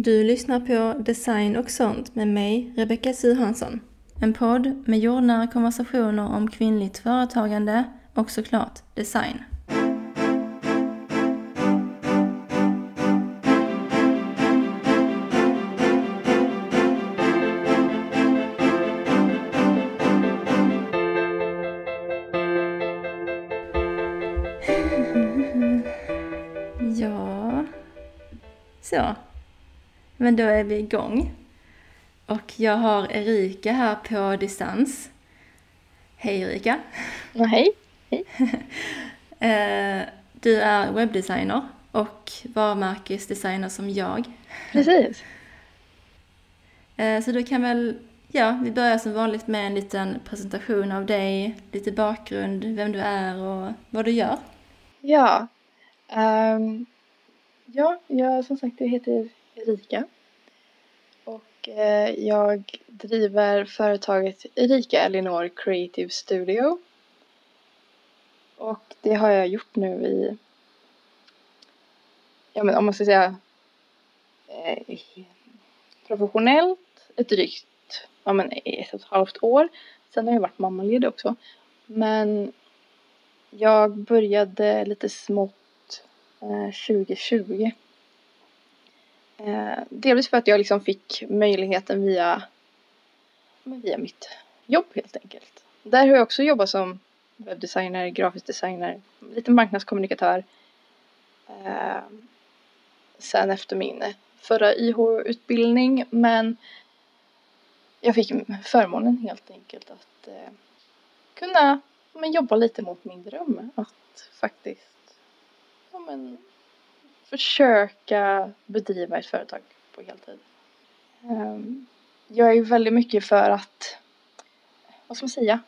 Du lyssnar på Design och sånt med mig, Rebecka Suhansson. En podd med jordnära konversationer om kvinnligt företagande och såklart design. Men då är vi igång. Och jag har Erika här på distans. Hej Erika! Ja, hej! Eh, Du är webbdesigner och varumärkesdesigner som jag. Precis. Eh, Så du kan väl, ja, vi börjar som vanligt med en liten presentation av dig, lite bakgrund, vem du är och vad du gör. Ja. ehm, ja, jag som sagt jag heter Erika. Eh, jag driver företaget Erika Elinor Creative Studio. Och det har jag gjort nu i, ja men om man ska säga eh, professionellt ett drygt, ja men ett och ett halvt år. Sen har jag varit mammaledig också. Men jag började lite smått eh, 2020. Eh, delvis för att jag liksom fick möjligheten via, via mitt jobb helt enkelt. Där har jag också jobbat som webbdesigner, grafisk designer, lite marknadskommunikatör. Eh, sen efter min förra YH-utbildning men jag fick förmånen helt enkelt att eh, kunna men, jobba lite mot min dröm. Att faktiskt ja, men, försöka bedriva ett företag på heltid. Ehm, jag är väldigt mycket för att, vad ska man säga?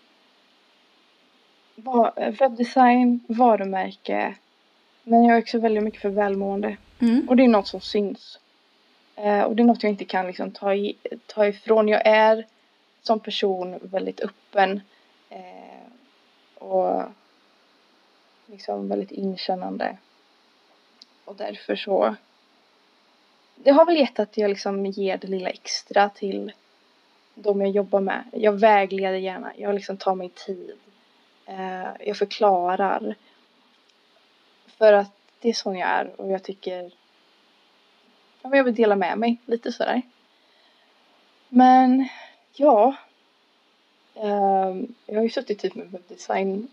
Webbdesign, varumärke, men jag är också väldigt mycket för välmående. Mm. Och det är något som syns. Eh, och det är något jag inte kan liksom ta, i, ta ifrån. Jag är som person väldigt öppen. Eh, och liksom väldigt inkännande. Och därför så. Det har väl gett att jag liksom ger det lilla extra till de jag jobbar med. Jag vägleder gärna. Jag liksom tar mig tid. Eh, jag förklarar. För att det är sån jag är och jag tycker ja, men jag vill dela med mig lite sådär. Men ja. Ehm, jag har ju suttit typ med webbdesign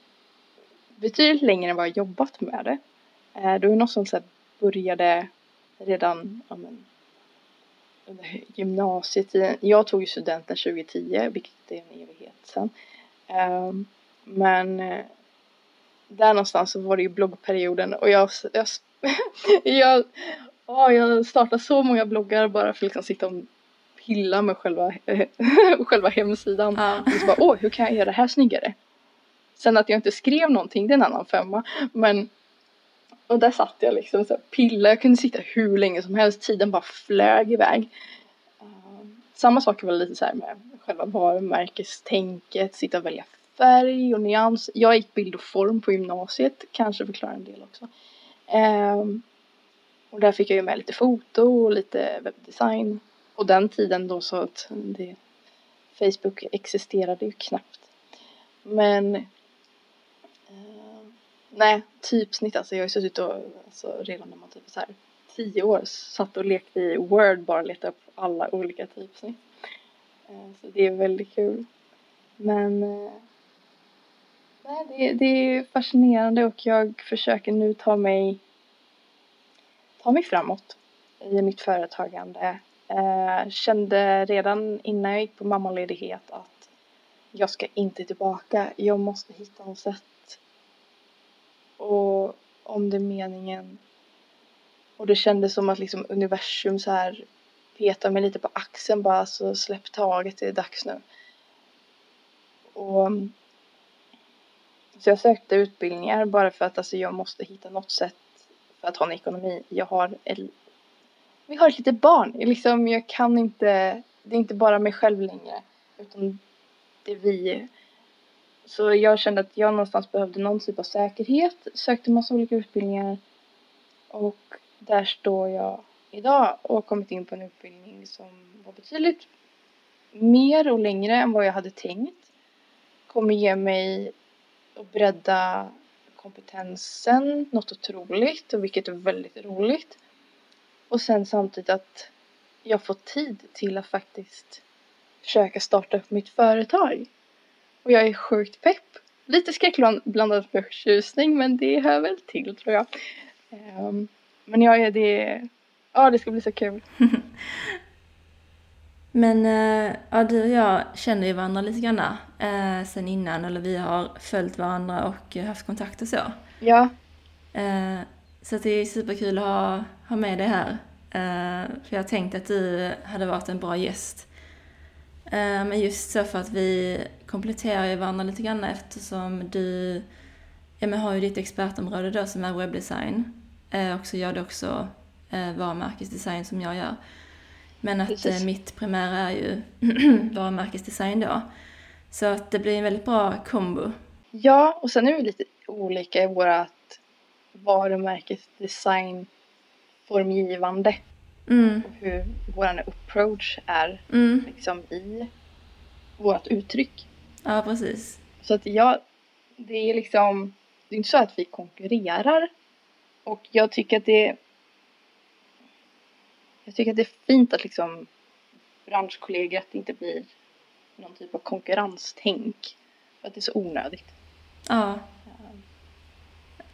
betydligt längre än vad jag jobbat med det. Uh, det var något som så här började redan ja, men, under gymnasietiden. Jag tog ju studenten 2010, vilket är en evighet sedan. Ehm, men eh, där någonstans så var det ju bloggperioden och jag, jag, jag, ja, jag startade så många bloggar bara för att liksom sitta och pilla med själva, själva hemsidan. Ja. Och så bara, åh, hur kan jag göra det här snyggare? Sen att jag inte skrev någonting, det är en annan femma. Men, och där satt jag liksom så pillade, pilla, jag kunde sitta hur länge som helst, tiden bara flög iväg. Ehm, samma sak var lite så här med själva varumärkestänket, sitta och välja färg och nyans. Jag gick bild och form på gymnasiet, kanske förklarar en del också. Ehm, och där fick jag ju med lite foto och lite webbdesign. Och den tiden då så att det, Facebook existerade ju knappt. Men nej, typsnitt alltså. Jag har ju suttit och alltså, redan när man typ så här tio år satt och lekte i Word bara letade upp alla olika typsnitt. Eh, så det är väldigt kul. Men eh, nej, det, det är fascinerande och jag försöker nu ta mig ta mig framåt i mitt företagande. Eh, kände redan innan jag gick på mammaledighet att jag ska inte tillbaka. Jag måste hitta något sätt. Och om det är meningen. Och det kändes som att liksom universum så här petade mig lite på axeln bara så släpp taget, det är dags nu. Och så jag sökte utbildningar bara för att alltså, jag måste hitta något sätt för att ha en ekonomi. Jag har vi har ett litet barn. Liksom, jag kan inte, det är inte bara mig själv längre. Utan det är vi. Så jag kände att jag någonstans behövde någon typ av säkerhet. Sökte massa olika utbildningar. Och där står jag idag och har kommit in på en utbildning som var betydligt mer och längre än vad jag hade tänkt. Kommer ge mig och bredda kompetensen något otroligt och vilket är väldigt roligt. Och sen samtidigt att jag får tid till att faktiskt försöka starta upp mitt företag. Och jag är sjukt pepp. Lite skräckblandat förtjusning men det hör väl till tror jag. Um, men jag är det, ja det ska bli så kul. men uh, ja, du och jag känner ju varandra lite grann uh, sen innan eller vi har följt varandra och haft kontakt och så. Ja. Uh, så det är superkul att ha, ha med dig här. för jag tänkte att du hade varit en bra gäst. men just så för att vi kompletterar ju varandra lite grann eftersom du ja, men har ju ditt expertområde då som är webbdesign. Eh, och så gör du också eh, varumärkesdesign som jag gör. Men att eh, mitt primära är ju varumärkesdesign då. Så att det blir en väldigt bra kombo. Ja, och sen är vi lite olika i vårat varumärkesdesign formgivande. Mm. Och hur vår approach är mm. liksom i vårt uttryck. Ja, precis. Så att jag, det är liksom, det är inte så att vi konkurrerar. Och jag tycker att det jag tycker att det är fint att liksom branschkollegor, att det inte blir någon typ av konkurrenstänk. För att det är så onödigt. Ja.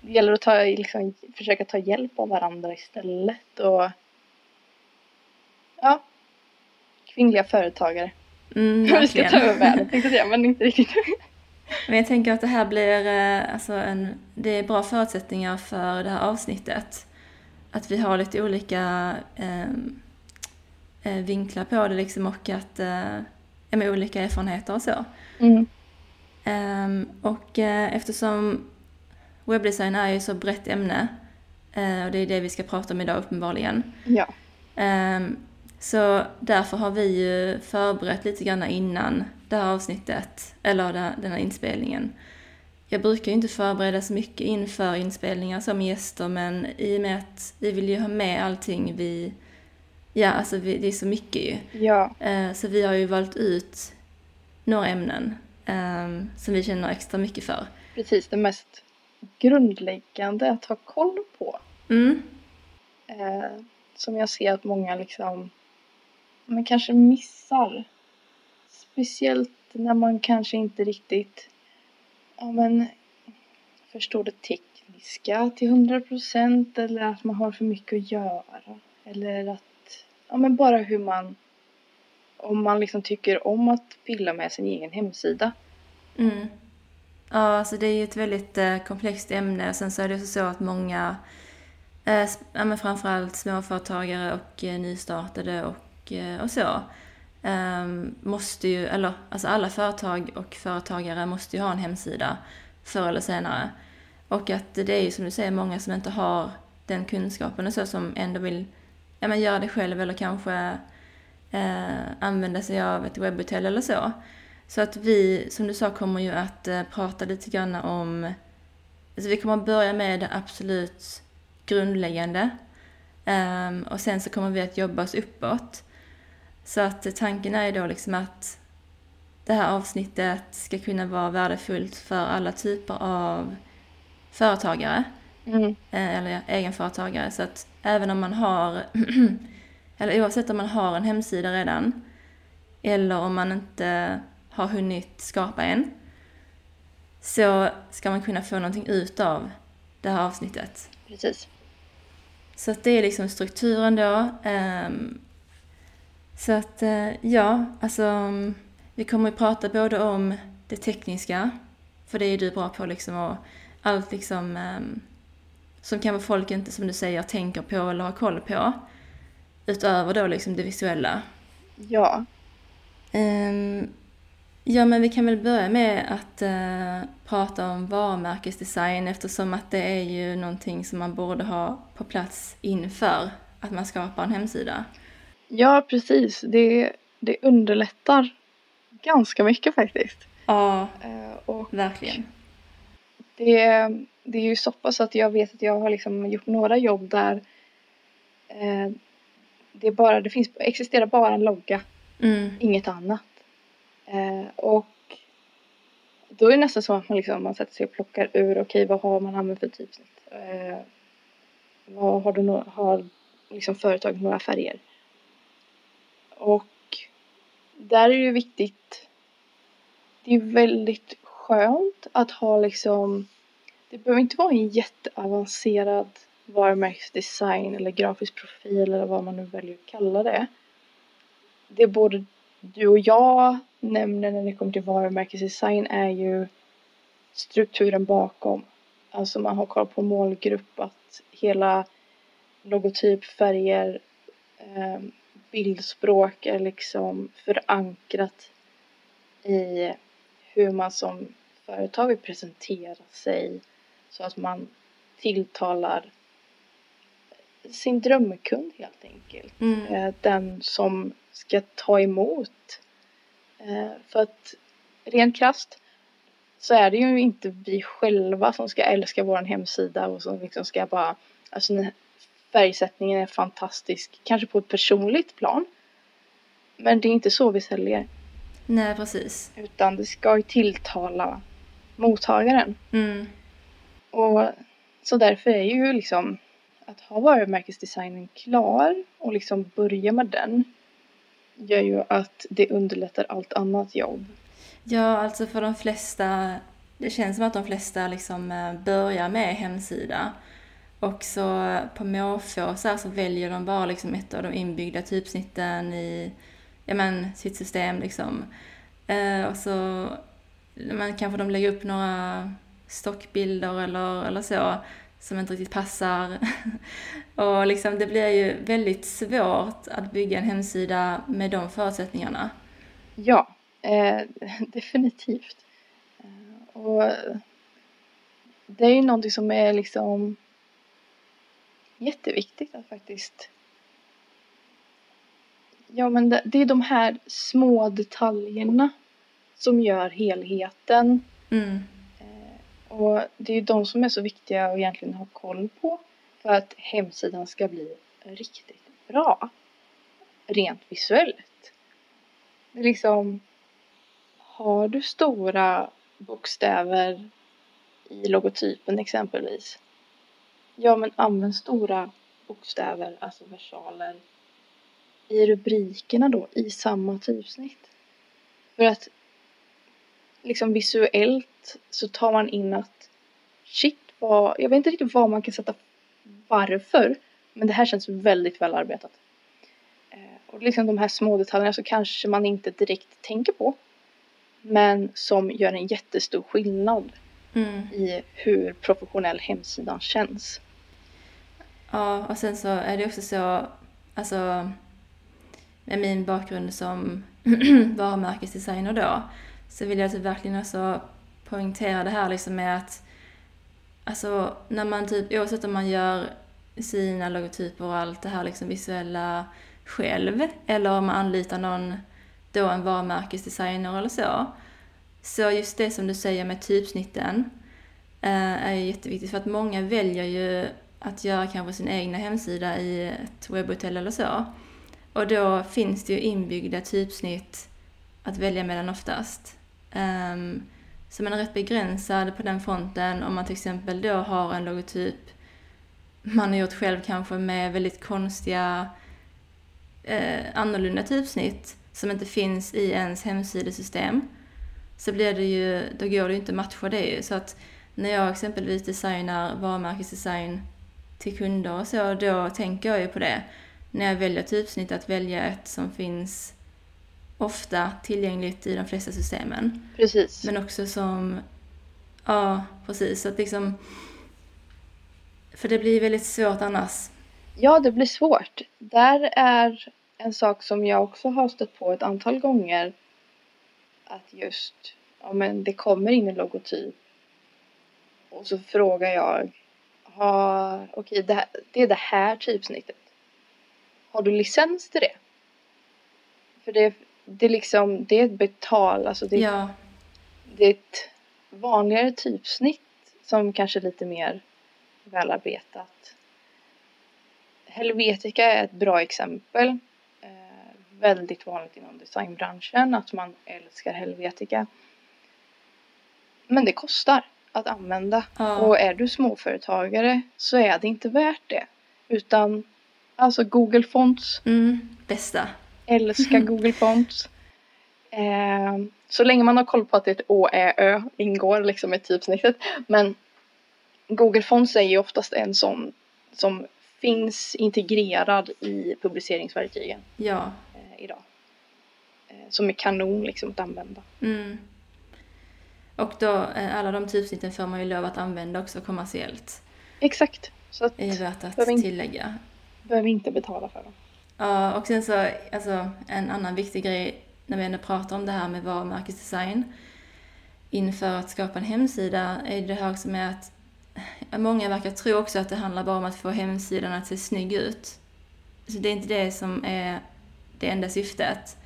Det gäller att ta, liksom, försöka ta hjälp av varandra istället och ja, kvinnliga företagare. Mm, Vi ska ta över världen tänkte jag men inte riktigt. Men jag tänker att det här blir, eh, alltså en, det är bra förutsättningar för det här avsnittet. Att vi har lite olika ehm, eh, vinklar på det liksom och att, eh, med olika erfarenheter och så. Mm. Um, och eh, eftersom webbdesign är ju så brett ämne eh, och det är det vi ska prata om idag uppenbarligen. Ja. Um, så därför har vi ju förberett lite grann innan det här avsnittet, eller den här inspelningen. Jag brukar ju inte förbereda så mycket inför inspelningar som gäster, men i och med att vi vill ju ha med allting vi... Ja, alltså vi, det är så mycket ju. Ja. Uh, så vi har ju valt ut några ämnen um, som vi känner extra mycket för. Precis, det mest grundläggande att ha koll på. Mm. Uh, som jag ser att många liksom men kanske missar. Speciellt när man kanske inte riktigt ja, men, förstår det tekniska till hundra procent eller att man har för mycket att göra. Eller att, ja men bara hur man, om man liksom tycker om att pilla med sin egen hemsida. Mm. Ja, alltså det är ju ett väldigt eh, komplext ämne. Sen så är det så att många, eh, ja, men framförallt småföretagare och eh, nystartade och Eh, och så. Ehm, måste ju, eller alltså alla företag och företagare måste ju ha en hemsida förr eller senare. Och att det är ju som du säger många som inte har den kunskapen och så som ändå vill ja, men göra det själv eller kanske eh, använda sig av ett webbhotell eller så. Så att vi, som du sa, kommer ju att eh, prata lite grann om... Alltså vi kommer att börja med det absolut grundläggande. Eh, och sen så kommer vi att jobba oss uppåt. Så att tanken är då liksom att det här avsnittet ska kunna vara värdefullt för alla typer av företagare. Mm. Eh, eller egenföretagare. Så att även om man har, eller oavsett om man har en hemsida redan, eller om man inte har hunnit skapa en, så ska man kunna få någonting ut av det här avsnittet. Precis. Så att det är liksom strukturen då. Så att eh, ja, alltså vi kommer att prata både om det tekniska, för det är du bra på liksom och allt liksom um, som kanske folk inte, som du säger, tänker på eller har koll på. Utöver då liksom det visuella. Ja. Um, ja, men vi kan väl börja med att uh, prata om varumärkesdesign eftersom att det är ju någonting som man borde ha på plats inför att man skapar en hemsida. Ja, precis. Det, det underlättar ganska mycket faktiskt. Ja, eh, och verkligen. Det, det är ju så pass att jag vet att jag har liksom gjort några jobb där eh, det, bara, det finns, existerar bara en logga, Mm. inget annat. Eh, och då är det nästan så att man, liksom, man sätter sig och plockar ur, okej vad har man använt för typsnitt? Eh, vad har, du no- har liksom företaget några färger? Och där är det ju viktigt, det är väldigt skönt att ha liksom, det behöver inte vara en jätteavancerad varumärkesdesign eller grafisk profil eller vad man nu väljer att kalla det. Det både du och jag nämner när det kommer till varumärkesdesign är ju strukturen bakom. Alltså man har koll på målgrupp, att hela logotyp, färger, eh, bildspråk är liksom förankrat i hur man som företag vill presentera sig så att man tilltalar sin drömkund helt enkelt. Mm. Eh, Den som ska ta emot. Eh, För att rent krasst så är det ju inte vi själva som ska älska vår hemsida och som liksom ska bara, alltså färgsättningen är fantastisk, kanske på ett personligt plan. Men det är inte så vi säljer, Nej, precis. utan det ska ju tilltala mottagaren. Mm. Och så därför är ju liksom att ha varumärkesdesignen klar och liksom börja med den gör ju att det underlättar allt annat jobb. Ja, alltså för de flesta, det känns som att de flesta liksom eh, börjar med hemsida. Och så på måfå så, så väljer de bara liksom ett av de inbyggda typsnitten i ja, men, sitt system. Liksom. Eh, och så men kanske de lägger upp några stockbilder eller, eller så som inte riktigt passar. och liksom, det blir ju väldigt svårt att bygga en hemsida med de förutsättningarna. Ja, eh, definitivt. Eh, och det är ju någonting som är liksom jätteviktigt att faktiskt Ja men det, det är de här små detaljerna som gör helheten Mm. och det är ju de som är så viktiga att egentligen ha koll på för att hemsidan ska bli riktigt bra. Rent visuellt. Det är liksom, har du stora bokstäver i logotypen exempelvis. Ja men använd stora bokstäver, alltså versaler, i rubrikerna då i samma typsnitt. För att liksom visuellt så tar man in att shit vad, jag vet inte riktigt vad man kan sätta varför, men det här känns väldigt välarbetat. Eh, och liksom de här små detaljerna så kanske man inte direkt tänker på, men som gör en jättestor skillnad Mm. i hur professionell hemsidan känns. Ja, och sen så är det också så, alltså med min bakgrund som varumärkesdesigner då, så vill jag typ verkligen också poängtera det här liksom med att alltså när man typ, oavsett om man gör sina logotyper och allt det här liksom visuella själv eller om man anlitar någon, då en varumärkesdesigner eller så. Så just det som du säger med typsnitten eh, är jätteviktigt för att många väljer ju att göra kanske sin egna hemsida i ett webbhotell eller så. Och då finns det ju inbyggda typsnitt att välja mellan oftast. Um, så man är rätt begränsad på den fronten om man till exempel då har en logotyp man har gjort själv kanske med väldigt konstiga eh, annorlunda typsnitt som inte finns i ens hemsidesystem. Så blir det ju, då går det ju inte att matcha det ju. Så att när jag exempelvis designar varumärkesdesign till kunder och så, då tänker jag ju på det. När jag väljer typsnitt, att välja ett som finns ofta tillgängligt i de flesta systemen. Precis. Men också som, ja precis, så att liksom, för det blir väldigt svårt annars. Ja, det blir svårt. Där är en sak som jag också har stött på ett antal gånger. Att just, ja men det kommer in en logotyp. Och så frågar jag, okej det, här, det är det här typsnittet. Har du licens till det? För det, det är liksom, det är ett betal, alltså det, Ja, det är ett vanligare typsnitt som kanske är lite mer välarbetat. Helvetica är ett bra exempel. Väldigt vanligt inom designbranschen att man älskar Helvetica. Men det kostar att använda. Ja. Och är du småföretagare så är det inte värt det. Utan alltså Google Fonts, Mm, bästa. älskar Google Fonts. Eh, så länge man har koll på att ett Å, Ä, Ö ingår liksom i typsnittet. Men Google Fonts är ju oftast en sån som finns integrerad i publiceringsverktygen Ja. Idag. Eh, som är kanon liksom att använda. Mm. Och då, eh, alla de typsnitten får man ju lov att använda också kommersiellt. Exakt. Så att Det är värt att Behöver tillägga. behöver inte betala för dem. Ja, och sen så, alltså en annan viktig grej när vi ändå pratar om det här med varumärkesdesign inför att skapa en hemsida är det här också med att många verkar tro också att det handlar bara om att få hemsidan att se snygg ut. Så det är inte det som är det enda syftet.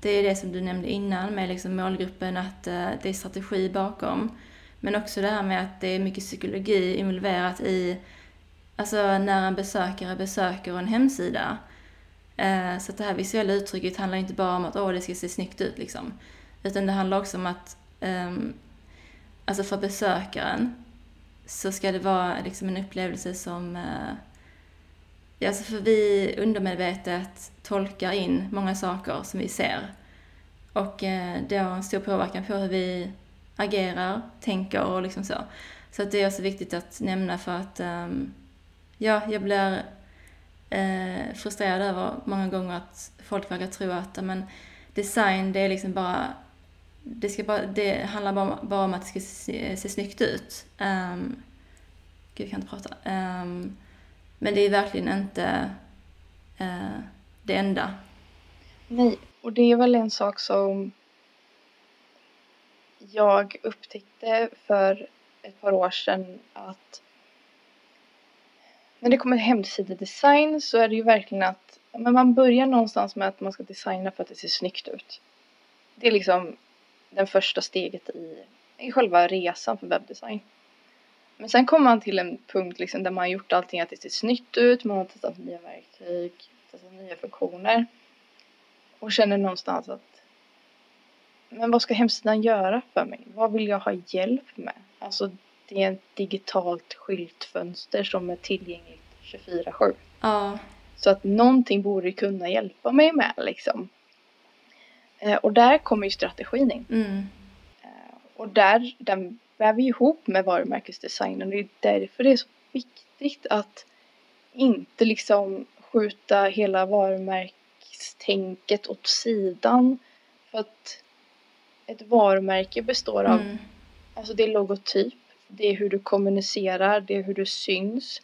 Det är det som du nämnde innan med liksom målgruppen, att eh, det är strategi bakom. Men också det här med att det är mycket psykologi involverat i alltså när en besökare besöker en hemsida. Eh, så att det här visuella uttrycket handlar inte bara om att åh, det ska se snyggt ut liksom. Utan det handlar också om att ehm, alltså för besökaren så ska det vara liksom en upplevelse som eh, ja, alltså för vi undermedvetet tolkar in många saker som vi ser. Och eh, det har en stor påverkan på hur vi agerar, tänker och liksom så. Så att det är också viktigt att nämna för att ehm, ja, jag blir eh, frustrerad över många gånger att folk verkar tro att ja, men, design det är liksom bara det, ska bara, det handlar bara, bara om att det ska se, se snyggt ut. Um, gud, jag kan inte prata. Um, men det är verkligen inte eh, det enda. Nej, och det är väl en sak som jag upptäckte för ett par år sedan att när det kommer till hemsidedesign så är det ju verkligen att men man börjar någonstans med att man ska designa för att det ser snyggt ut. Det är liksom det första steget i, i själva resan för webbdesign. Men sen kommer man till en punkt liksom där man har gjort allting att det ser snyggt ut, man har testat nya verktyg, testat nya funktioner och känner någonstans att men vad ska hemsidan göra för mig? Vad vill jag ha hjälp med? Alltså det är ett digitalt skyltfönster som är tillgängligt 24-7. Ja, Så att någonting borde kunna hjälpa mig med liksom. Eh, och där kommer ju strategin in. mm, Eh, och där, den väver ju ihop med varumärkesdesignen. Det är därför det är så viktigt att inte liksom skjuta hela varumärkestänket åt sidan. För att ett varumärke består av, mm, alltså det är logotyp, det är hur du kommunicerar, det är hur du syns.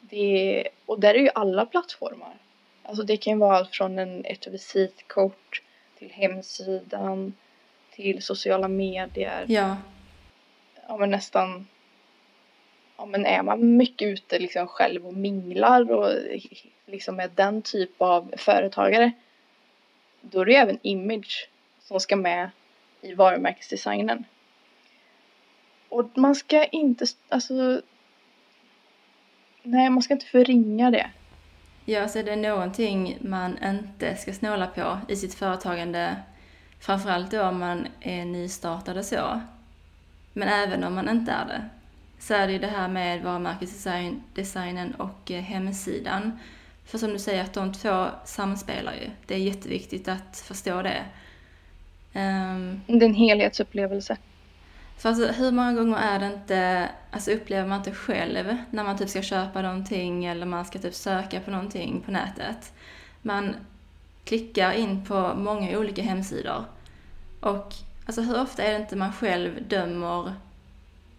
Det är, och där är ju alla plattformar. Alltså det kan ju vara allt från en, ett visitkort till hemsidan, till sociala medier. ja, Ja men nästan, ja men är man mycket ute liksom själv och minglar och liksom är den typ av företagare. Då är det ju även image som ska med i varumärkesdesignen. Och man ska inte, alltså Nej, man ska inte förringa det. ja, så är det någonting man inte ska snåla på i sitt företagande, framförallt då om man är nystartad och så, men även om man inte är det, så är det ju det här med varumärkesdesignen och eh, hemsidan. För som du säger, att de två samspelar ju. Det är jätteviktigt att förstå det. Ehm, Det är en helhetsupplevelse. för alltså, hur många gånger är det inte, alltså upplever man inte själv när man typ ska köpa någonting eller man ska typ söka på någonting på nätet. Man klickar in på många olika hemsidor. Och alltså hur ofta är det inte man själv dömer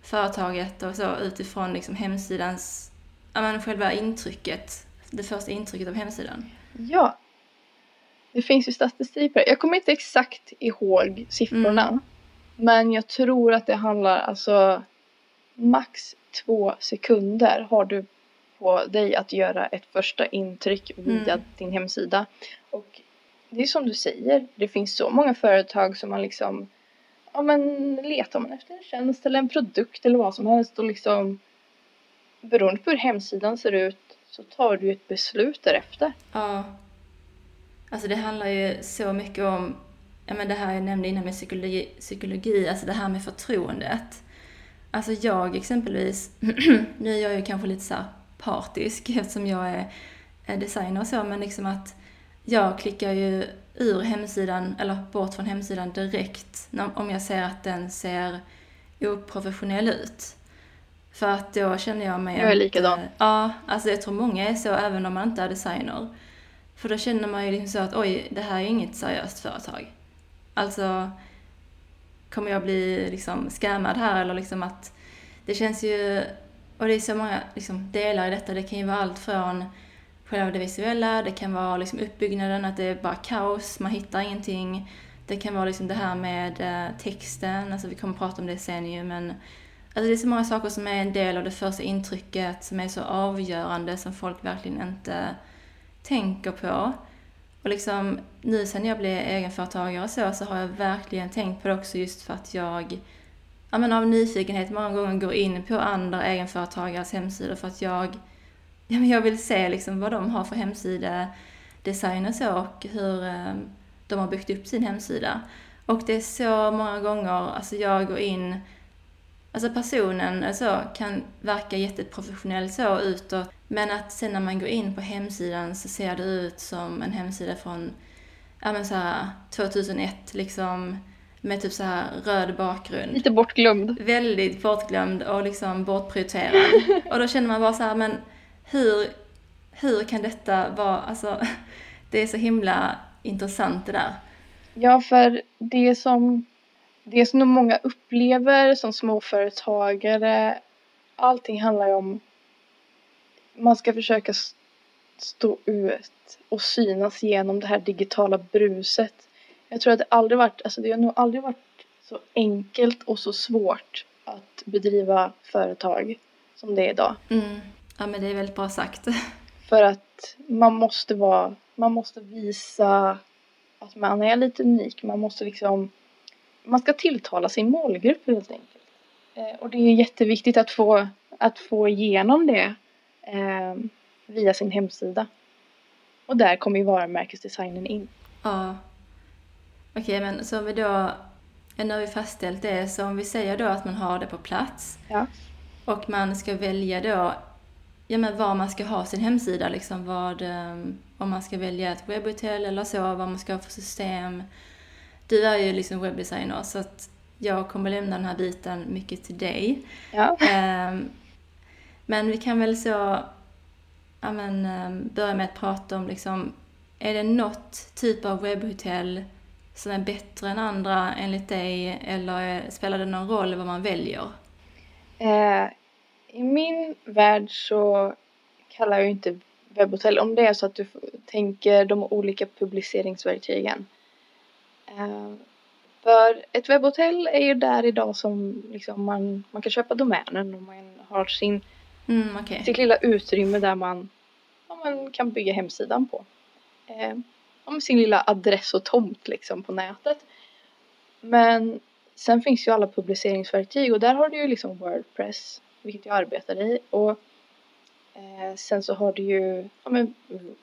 företaget och så utifrån liksom hemsidans, ja men själva intrycket, det första intrycket av hemsidan. Ja. Det finns ju statistik på det. Jag kommer inte exakt ihåg siffrorna. Mm. Men jag tror att det handlar alltså max två sekunder har du på dig att göra ett första intryck via Mm. din hemsida. Och det är som du säger, det finns så många företag som man liksom ja men letar man efter en tjänst eller en produkt eller vad som helst och liksom beroende på hur hemsidan ser ut så tar du ett beslut därefter. Ja. Alltså det handlar ju så mycket om, ja men det här jag nämnde innan med psykologi, psykologi alltså det här med förtroendet. Alltså jag exempelvis, nu är jag ju kanske lite så partisk eftersom jag är, är designer och så, men liksom att jag klickar ju ur hemsidan, eller bort från hemsidan direkt om jag ser att den ser oprofessionell ut. För att då känner jag mig... Jag är likadan. Ja, alltså jag tror många är så även om man inte är designer. För då känner man ju liksom så att oj, det här är inget seriöst företag. Alltså, kommer jag bli liksom scammad här eller liksom att det känns ju, och det är så många liksom, delar i detta. Det kan ju vara allt från själva det visuella, det kan vara liksom uppbyggnaden, att det är bara kaos, man hittar ingenting. Det kan vara liksom det här med eh, texten, alltså vi kommer att prata om det sen ju, men alltså det är så många saker som är en del av det första intrycket som är så avgörande som folk verkligen inte tänker på. Och liksom nu sen jag blev egenföretagare och så, så har jag verkligen tänkt på det också just för att jag ja, men av nyfikenhet många gånger går in på andra egenföretagares hemsidor för att jag, ja, men jag vill se liksom vad de har för hemsidedesign och så och hur eh, de har byggt upp sin hemsida. Och det är så många gånger, alltså jag går in Alltså personen alltså, kan verka jätteprofessionell så utåt, men att sen när man går in på hemsidan så ser det ut som en hemsida från ja, men så här, 2001 liksom med typ så här röd bakgrund. Lite bortglömd. Väldigt bortglömd och liksom bortprioriterad. och då känner man bara så här, men hur, hur kan detta vara, alltså det är så himla intressant det där. Ja, för det som, det som många upplever som småföretagare, allting handlar ju om, man ska försöka stå ut och synas genom det här digitala bruset. Jag tror att det aldrig varit, alltså det har nog aldrig varit så enkelt och så svårt att bedriva företag som det är idag. Mm. Ja men det är väldigt bra sagt. För att man måste vara, man måste visa att man är lite unik. Man måste liksom, man ska tilltala sin målgrupp helt enkelt. Eh, och det är jätteviktigt att få, att få igenom det eh, via sin hemsida. Och där kommer ju varumärkesdesignen in. Ja, Okej, men så om vi då, nu har vi fastställt det, så om vi säger då att man har det på plats ja. och man ska välja då ja, men var man ska ha sin hemsida, liksom vad, um, om man ska välja ett webbhotell eller så, vad man ska ha för system. Du är ju liksom webbdesigner så att jag kommer lämna den här biten mycket till dig. Ja. Um, men vi kan väl så ja, men, um, börja med att prata om liksom, är det något typ av webbhotell som är bättre än andra enligt dig eller spelar det någon roll vad man väljer? Eh, I min värld så kallar jag inte webbhotell om det är så att du tänker de olika publiceringsverktygen. Eh, för ett webbhotell är ju där idag som liksom man, man kan köpa domänen och man har sin, mm, okay. sitt lilla utrymme där man, ja, man kan bygga hemsidan på. Eh, om sin lilla adress och tomt liksom på nätet. Men sen finns ju alla publiceringsverktyg och där har du ju liksom Wordpress, vilket jag arbetar i. Och eh, sen så har du ju ja, men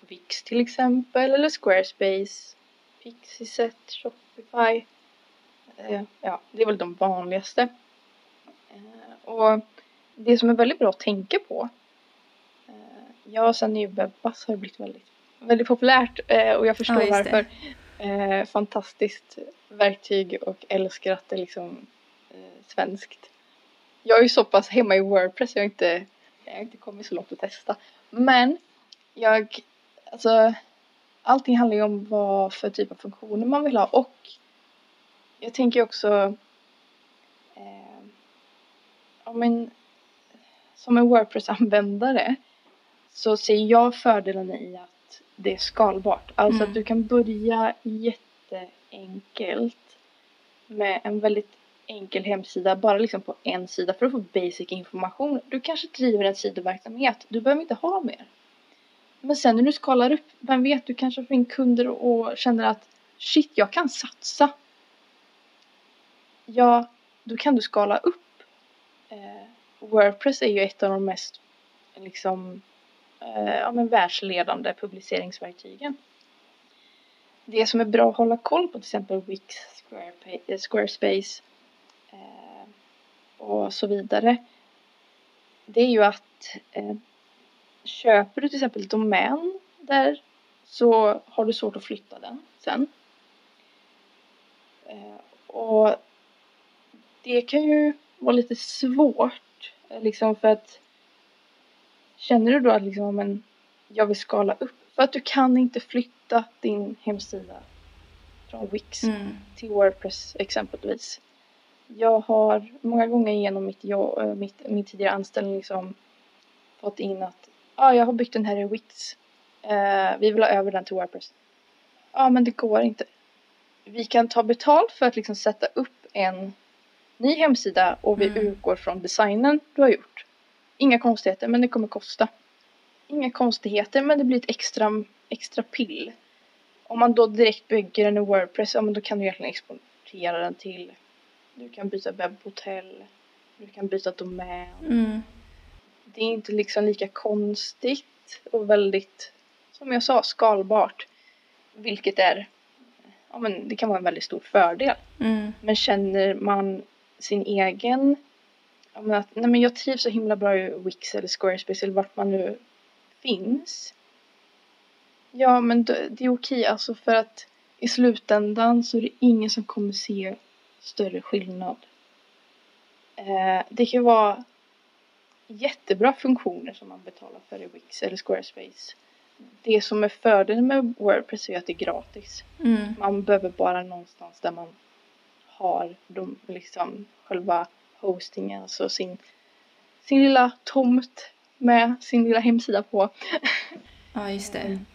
Wix till exempel eller Squarespace, Pixieset, Shopify. Eh, ja, det är väl de vanligaste. Eh, och det som är väldigt bra att tänka på. Eh, ja, sen är ju Webbas har blivit väldigt väldigt populärt eh, och jag förstår ja, varför. Eh, fantastiskt verktyg och älskar att det liksom svenskt. Jag är ju så pass hemma i Wordpress, jag har inte, jag har inte kommit så långt att testa. Men jag, alltså allting handlar ju om vad för typ av funktioner man vill ha och jag tänker också eh, om en, som en Wordpress-användare så ser jag fördelarna i att det är skalbart. Alltså mm. att du kan börja jätteenkelt med en väldigt enkel hemsida, bara liksom på en sida för att få basic information. Du kanske driver en sidoverksamhet, du behöver inte ha mer. Men sen när du skalar upp, vem vet, du kanske får in kunder och känner att shit, jag kan satsa. Ja, då kan du skala upp. Eh, Wordpress är ju ett av de mest liksom eh, ja, men världsledande publiceringsverktygen. Det som är bra att hålla koll på till exempel Wix, eh, Squarespace och så vidare. Det är ju att eh, köper du till exempel domän där så har du svårt att flytta den sen. Eh, och det kan ju vara lite svårt eh, liksom för att känner du då att liksom, men jag vill skala upp för att du kan inte flytta din hemsida från Wix Mm. till Wordpress exempelvis. Jag har många gånger genom mitt, jobb, äh, mitt, min tidigare anställning liksom fått in att ah, jag har byggt den här i Wix. Eh, vi vill ha över den till Wordpress. Ja, men det går inte. Vi kan ta betalt för att liksom sätta upp en ny hemsida och vi Mm. utgår från designen du har gjort. Inga konstigheter, men det kommer kosta. Inga konstigheter, men det blir ett extra, extra pill. Om man då direkt bygger den i Wordpress, ja men då kan du egentligen exportera den till du kan byta webbhotell, du kan byta domän. Mm. Det är inte liksom lika konstigt och väldigt, som jag sa, skalbart. Vilket är, ja men det kan vara en väldigt stor fördel. Mm. Men känner man sin egen, ja men att nej men jag trivs så himla bra i Wix eller Squarespace eller vart man nu finns. Ja men det är okej alltså för att i slutändan så är det ingen som kommer se större skillnad. Eh, det kan vara jättebra funktioner som man betalar för i Wix eller Squarespace. Det som är fördelen med Wordpress är att det är gratis. Mm. Man behöver bara någonstans där man har de, liksom själva hostingen, alltså sin, sin lilla tomt med sin lilla hemsida på. Ja, just det. Mm.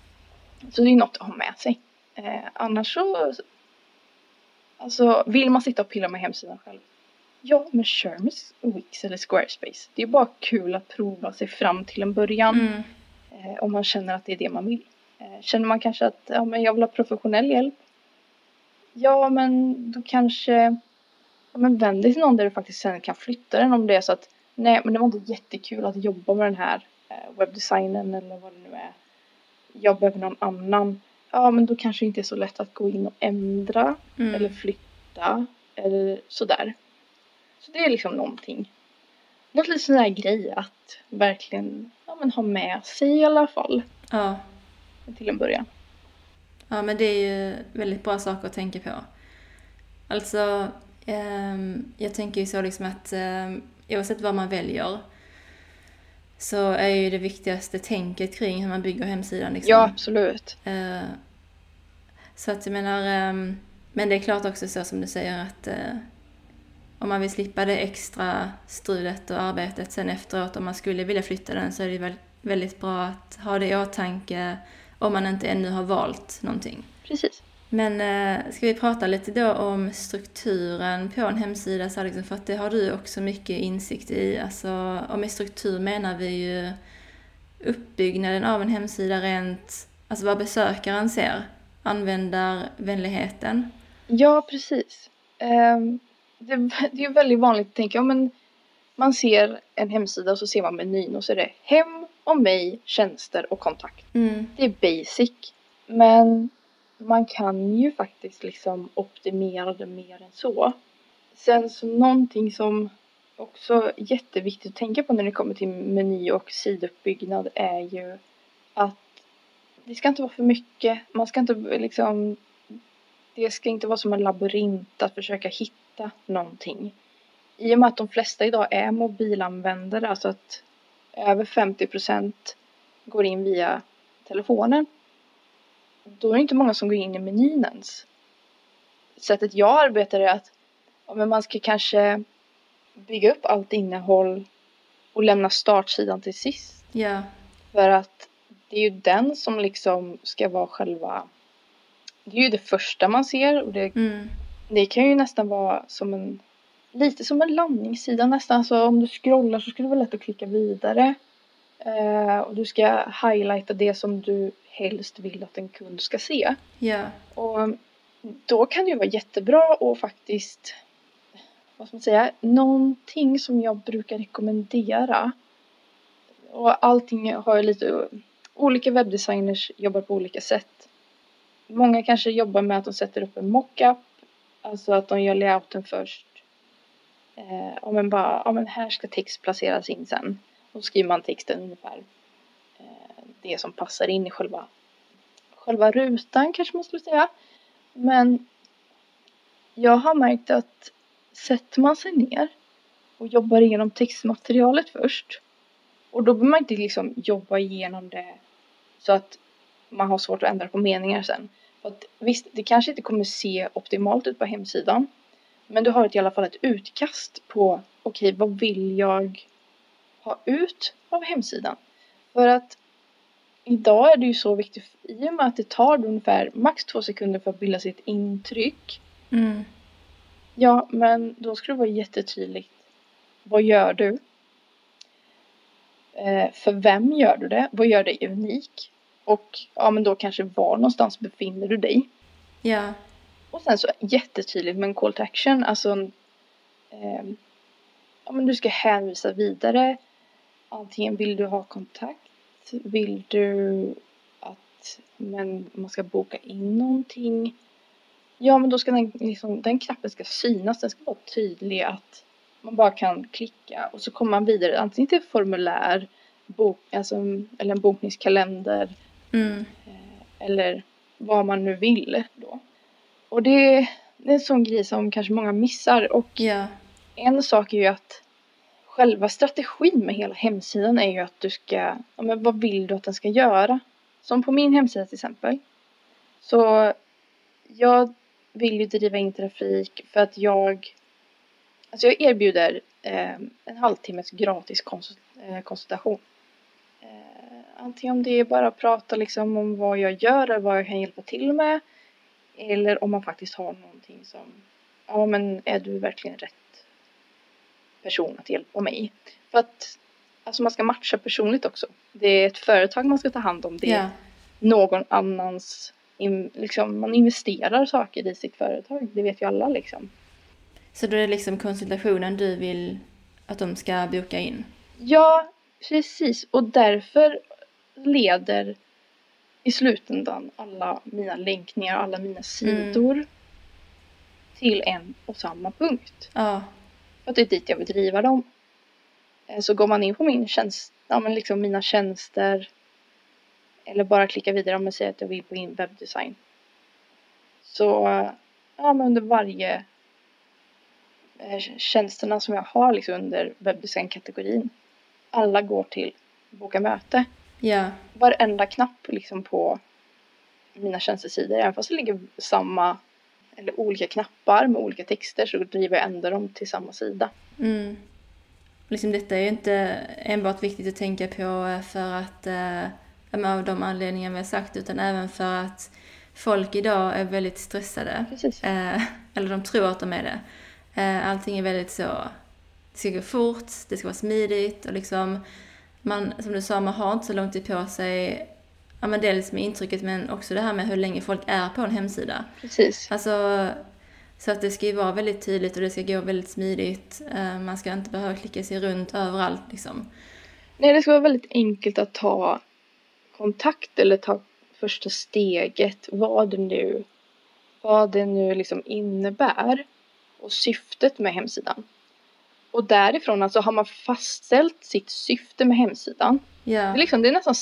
Så det är något att ha med sig. Eh, annars så, alltså vill man sitta och pilla med hemsidan själv. Ja, men kör med Wix eller Squarespace. Det är bara kul att prova sig fram till en början. Mm. Eh, om man känner att det är det man vill. Eh, känner man kanske att ja, men jag vill ha professionell hjälp. Ja, men då kanske ja, men vänd dig till någon där du faktiskt sen kan flytta den om det är så att nej, men det var inte jättekul att jobba med den här eh, webbdesignen eller vad det nu är. Jag behöver någon annan. Ja, men då kanske det inte är så lätt att gå in och ändra Mm. eller flytta eller sådär. Så det är liksom någonting. Något lite sån där grej att verkligen ja, men ha med sig i alla fall Ja. till en början. Ja, men det är ju väldigt bra saker att tänka på. Alltså, ehm, jag tänker ju så liksom att ehm, oavsett vad man väljer så är ju det viktigaste tänket kring hur man bygger hemsidan. Liksom. Ja, absolut. Eh, så att jag menar, ehm, men det är klart också så som du säger att eh, om man vill slippa det extra strulet och arbetet sen efteråt, om man skulle vilja flytta den så är det väl väldigt bra att ha det i åtanke om man inte ännu har valt någonting. Precis. Men eh, ska vi prata lite då om strukturen på en hemsida, så liksom, för att det har du också mycket insikt i. Alltså, och med struktur menar vi ju uppbyggnaden av en hemsida rent, alltså vad besökaren ser, användarvänligheten. Ja, precis. Ehm, det, det är ju väldigt vanligt att tänka, ja, men man ser en hemsida och så ser man menyn och så är det hem och mig, tjänster och kontakt. Mm, Det är basic. Men man kan ju faktiskt liksom optimera det mer än så. Sen så någonting som också är jätteviktigt att tänka på när det kommer till meny och siduppbyggnad är ju att det ska inte vara för mycket. Man ska inte liksom det ska inte vara som en labyrint att försöka hitta någonting. I och med att de flesta idag är mobilanvändare, alltså att över 50 procent går in via telefonen. Då är det inte många som går in i menyn ens. Sättet jag arbetar är att ja, men man ska kanske bygga upp allt innehåll och lämna startsidan till sist. ja, För att det är ju den som liksom ska vara själva det är ju det första man ser och det, mm, det kan ju nästan vara som en lite som en landningssida nästan. Så om du scrollar så skulle det vara lätt att klicka vidare. Eh, och du ska highlighta det som du helst vill att en kund ska se. ja, Och då kan det ju vara jättebra och faktiskt, vad ska man säga, någonting som jag brukar rekommendera. Och allting har ju lite olika webbdesigners jobbar på olika sätt. Många kanske jobbar med att de sätter upp en mockup, alltså att de gör layouten först. Eh, ja men bara, ja men här ska text placeras in sen. Och skriver man texten ungefär det som passar in i själva, själva rutan kanske man skulle säga. Men jag har märkt att sätter man sig ner och jobbar igenom textmaterialet först och då behöver man inte liksom jobba igenom det så att man har svårt att ändra på meningar sen. För att, visst, det kanske inte kommer se optimalt ut på hemsidan. Men du har i alla fall ett utkast på okej, okay, vad vill jag ha ut av hemsidan? För att idag är det ju så viktigt i och med att det tar ungefär max två sekunder för att bilda sitt intryck. Mm. Ja, men då ska det vara jättetydligt. Vad gör du? Eh, för vem gör du det? Vad gör dig unik? Och ja, men då kanske var någonstans befinner du dig? Ja. Och sen så jättetydligt med en call to action, alltså eh, ja, men du ska hänvisa vidare. Antingen vill du ha kontakt, vill du att men, man ska boka in någonting. Ja, men då ska den, liksom, den knappen ska synas, den ska vara tydlig att man bara kan klicka och så kommer man vidare antingen till formulär, bok, alltså, eller en bokningskalender mm. Eh, eller vad man nu vill då. Och det, det är en sån grej som kanske många missar och yeah. en sak är ju att själva strategin med hela hemsidan är ju att du ska, ja, men vad vill du att den ska göra? Som på min hemsida till exempel. Så jag vill ju driva in trafik för att jag Alltså jag erbjuder eh, en halvtimmes gratis konsult eh, konsultation. Eh, antingen om det är bara att prata liksom om vad jag gör eller vad jag kan hjälpa till med. Eller om man faktiskt har någonting som, ja men är du verkligen rätt person att hjälpa mig? För att alltså man ska matcha personligt också. Det är ett företag man ska ta hand om. Det är yeah. någon annans, in, liksom, man investerar saker i sitt företag. Det vet ju alla liksom. Så då är det liksom konsultationen du vill att de ska boka in? Ja, precis. Och därför leder i slutändan alla mina länkningar, alla mina sidor mm. till en och samma punkt. Ja. För att det är dit jag vill driva dem. Eh, så går man in på min tjänst, ja men liksom mina tjänster eller bara klicka vidare om man säger att jag vill på in webbdesign. Så ja, men under varje Eh, tjänsterna som jag har liksom under webbdesign-kategorin. Alla går till boka möte. Ja. Varenda knapp liksom på mina tjänstesidor, även fast det ligger samma eller olika knappar med olika texter så driver jag ändå dem till samma sida. Mm. Liksom detta är ju inte enbart viktigt att tänka på för att, äh, av de anledningar vi har sagt, utan även för att folk idag är väldigt stressade. Äh, eller de tror att de är det. Eh, allting är väldigt så, det ska gå fort, det ska vara smidigt och liksom man, som du sa, man har inte så lång tid på sig. Ja men dels med intrycket men också det här med hur länge folk är på en hemsida. Precis. Alltså, så att det ska ju vara väldigt tydligt och det ska gå väldigt smidigt. Eh, man ska inte behöva klicka sig runt överallt liksom. Nej, det ska vara väldigt enkelt att ta kontakt eller ta första steget, vad det nu, vad det nu liksom innebär och syftet med hemsidan. Och därifrån alltså har man fastställt sitt syfte med hemsidan. Yeah. Det, är liksom, det är nästan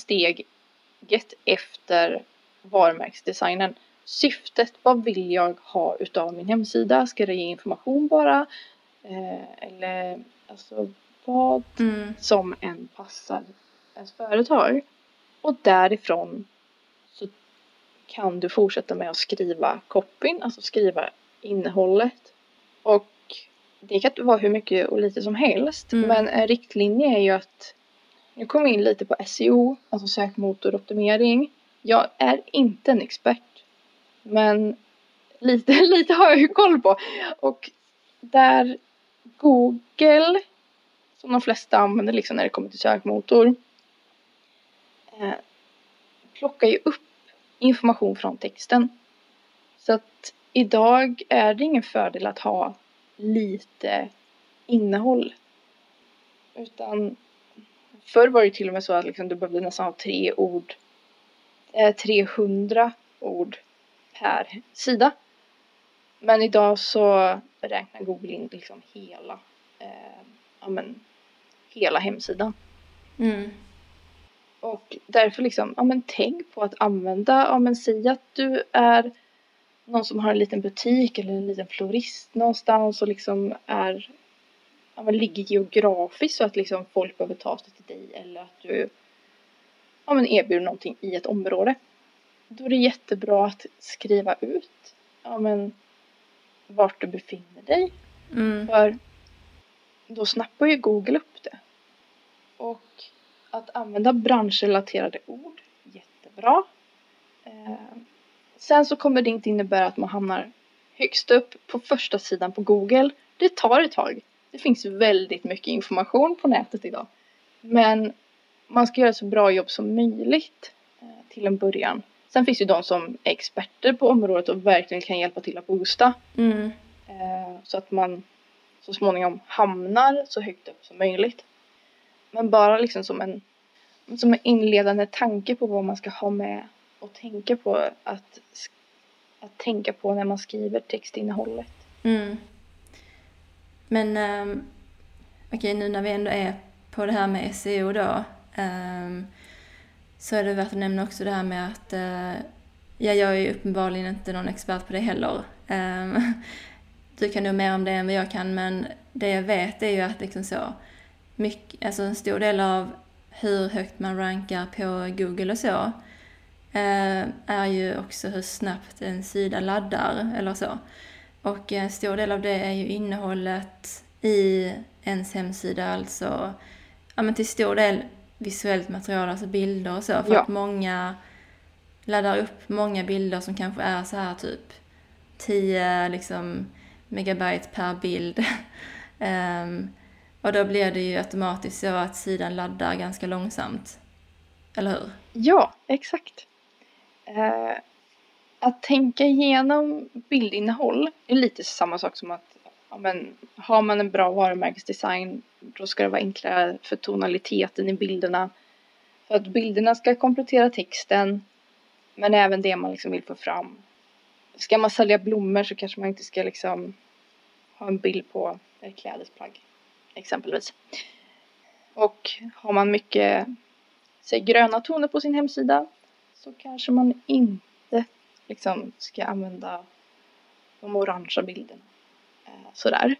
steget efter varumärkesdesignen. Syftet, vad vill jag ha utav min hemsida? Ska det ge information bara? Eh, eller alltså vad mm. som än passar ens företag. Och därifrån så kan du fortsätta med att skriva copyn, alltså skriva innehållet och det kan vara hur mycket och lite som helst. Mm. Men en riktlinje är ju att nu kom vi in lite på SEO, alltså sökmotoroptimering. Jag är inte en expert. Men lite, lite har jag ju koll på. Och där Google, som de flesta använder liksom när det kommer till sökmotor, eh, plockar ju upp information från texten. Så att idag är det ingen fördel att ha lite innehåll. Utan förr var det till och med så att liksom, du behövde nästan ha tre ord, eh, 300 ord per sida. Men idag så räknar Google in liksom hela, eh, ja, men, hela hemsidan. Mm. Och därför liksom, ja men tänk på att använda, ja men säg att du är någon som har en liten butik eller en liten florist någonstans och liksom är, ja men ligger geografiskt så att liksom folk behöver ta sig till dig eller att du, ja men erbjuder någonting i ett område. Då är det jättebra att skriva ut, ja men vart du befinner dig. Mm. För då snappar ju Google upp det. Och att använda branschrelaterade ord, jättebra. Eh, sen så kommer det inte innebära att man hamnar högst upp på första sidan på Google. Det tar ett tag. Det finns väldigt mycket information på nätet idag. Men man ska göra så bra jobb som möjligt eh, till en början. Sen finns ju de som är experter på området och verkligen kan hjälpa till att boosta. Mm. Eh, så att man så småningom hamnar så högt upp som möjligt. Men bara liksom som en, som en inledande tanke på vad man ska ha med och tänka på att, att tänka på när man skriver textinnehållet. Mm. Men um, okej, okay, nu när vi ändå är på det här med SEO då um, så är det värt att nämna också det här med att uh, ja, jag är ju uppenbarligen inte någon expert på det heller. Um, du kan nog mer om det än vad jag kan men det jag vet är ju att liksom så mycket, alltså en stor del av hur högt man rankar på Google och så eh, är ju också hur snabbt en sida laddar eller så. Och en stor del av det är ju innehållet i ens hemsida, alltså ja, men till stor del visuellt material, alltså bilder och så. För Ja. att många laddar upp många bilder som kanske är så här typ 10 liksom, megabyte per bild. Ehm, och då blir det ju automatiskt så att sidan laddar ganska långsamt. Eller hur? Ja, exakt. Eh, att tänka igenom bildinnehåll är lite samma sak som att ja, men, har man en bra varumärkesdesign då ska det vara enklare för tonaliteten i bilderna. För att bilderna ska komplettera texten men även det man liksom vill få fram. Ska man sälja blommor så kanske man inte ska liksom ha en bild på ett klädesplagg exempelvis. Och har man mycket säg, gröna toner på sin hemsida så kanske man inte liksom ska använda de orangea bilderna. Eh, sådär.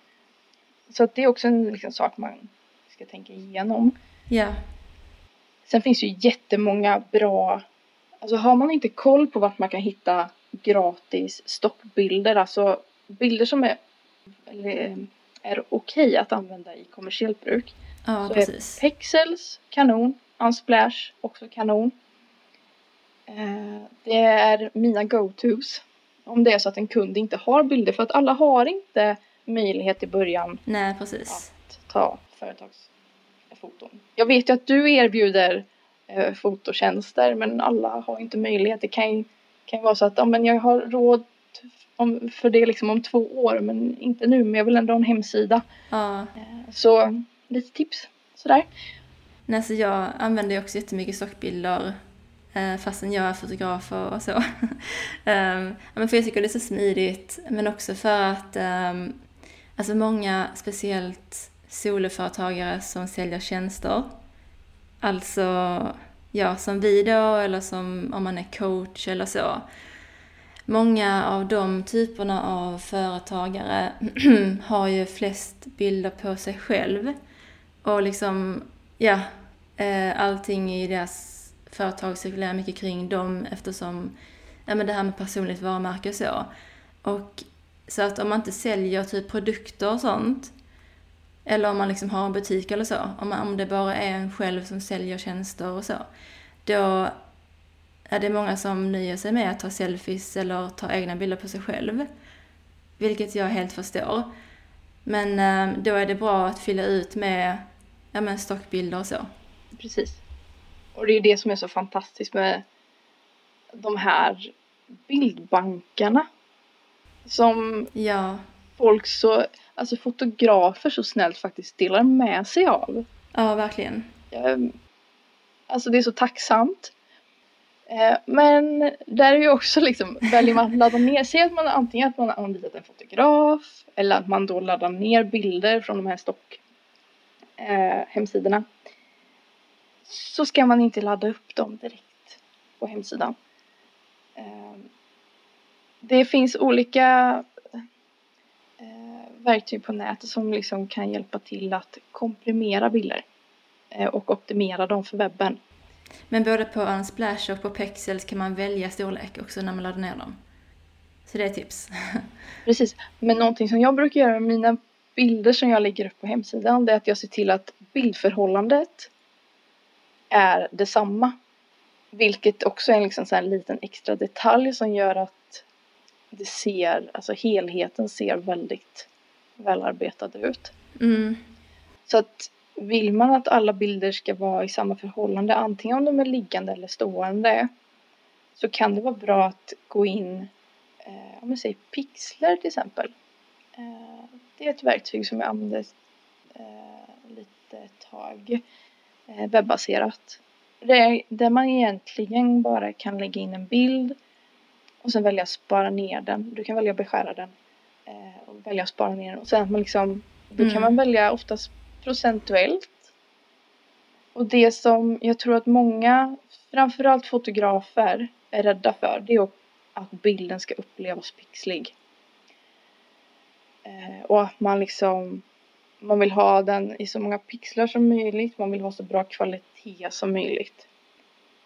Så att det är också en liksom, sak man ska tänka igenom. Ja. Sen finns ju jättemånga bra, alltså har man inte koll på vart man kan hitta gratis stockbilder, alltså bilder som är, eller, är okej att använda i kommersiellt bruk. Ja, Så är precis. Pexels kanon, Unsplash också kanon. Eh, det är mina go-tos. Om det är så att en kund inte har bilder för att alla har inte möjlighet i början Nej, precis. att ta företagsfoton. Jag vet ju att du erbjuder eh, fototjänster men alla har inte möjlighet. Det kan ju, kan ju vara så att ja, men jag har råd om, för det liksom om två år men inte nu men jag vill ändå ha en hemsida. Ja. Eh, så lite tips sådär. Nej, så jag använder ju också jättemycket stockbilder Eh, fastän jag är fotograf och, så. um, men för jag tycker det är så smidigt, men också för att um, alltså många, speciellt soloföretagare som säljer tjänster, alltså ja, som vi då, eller som om man är coach eller så. Många av de typerna av företagare har ju flest bilder på sig själv. Och liksom, ja, eh, allting i deras företag cirkulerar mycket kring dem eftersom, ja men det här med personligt varumärke och så. Och så att om man inte säljer typ produkter och sånt, eller om man liksom har en butik eller så, om, man, om det bara är en själv som säljer tjänster och så, då är det många som nöjer sig med att ta selfies eller ta egna bilder på sig själv. Vilket jag helt förstår. Men eh, då är det bra att fylla ut med ja, men stockbilder och så. Precis. Och det är det som är så fantastiskt med de här bildbankarna. Som Ja, folk så, alltså fotografer så snällt faktiskt delar med sig av. ja verkligen. jag, alltså det är så tacksamt. Eh, men där är ju också liksom, väljer man att ladda ner, säg att man antingen att man har anlitat en fotograf eller att man då laddar ner bilder från de här stock eh, hemsidorna. Så ska man inte ladda upp dem direkt på hemsidan. Eh, det finns olika eh, verktyg på nätet som liksom kan hjälpa till att komprimera bilder eh, och optimera dem för webben. Men både på Unsplash och på Pexels kan man välja storlek också när man laddar ner dem. Så det är tips. Precis, men någonting som jag brukar göra med mina bilder som jag lägger upp på hemsidan det är att jag ser till att bildförhållandet är detsamma. Vilket också är en liksom så liten extra detalj som gör att det ser, alltså helheten ser väldigt välarbetad ut. Mm. Så att vill man att alla bilder ska vara i samma förhållande, antingen om de är liggande eller stående, så kan det vara bra att gå in, eh, om man säger pixlar till exempel. Eh, det är ett verktyg som jag använder eh, lite tag, webbaserat. Det där man egentligen bara kan lägga in en bild och sen välja att spara ner den. Du kan välja att beskära den eh, och välja att spara ner den. Och sen att man liksom, då Mm. kan man välja oftast procentuellt. Och det som jag tror att många, framförallt fotografer, är rädda för det är att bilden ska upplevas pixlig. Eh, och att man liksom, man vill ha den i så många pixlar som möjligt, man vill ha så bra kvalitet som möjligt.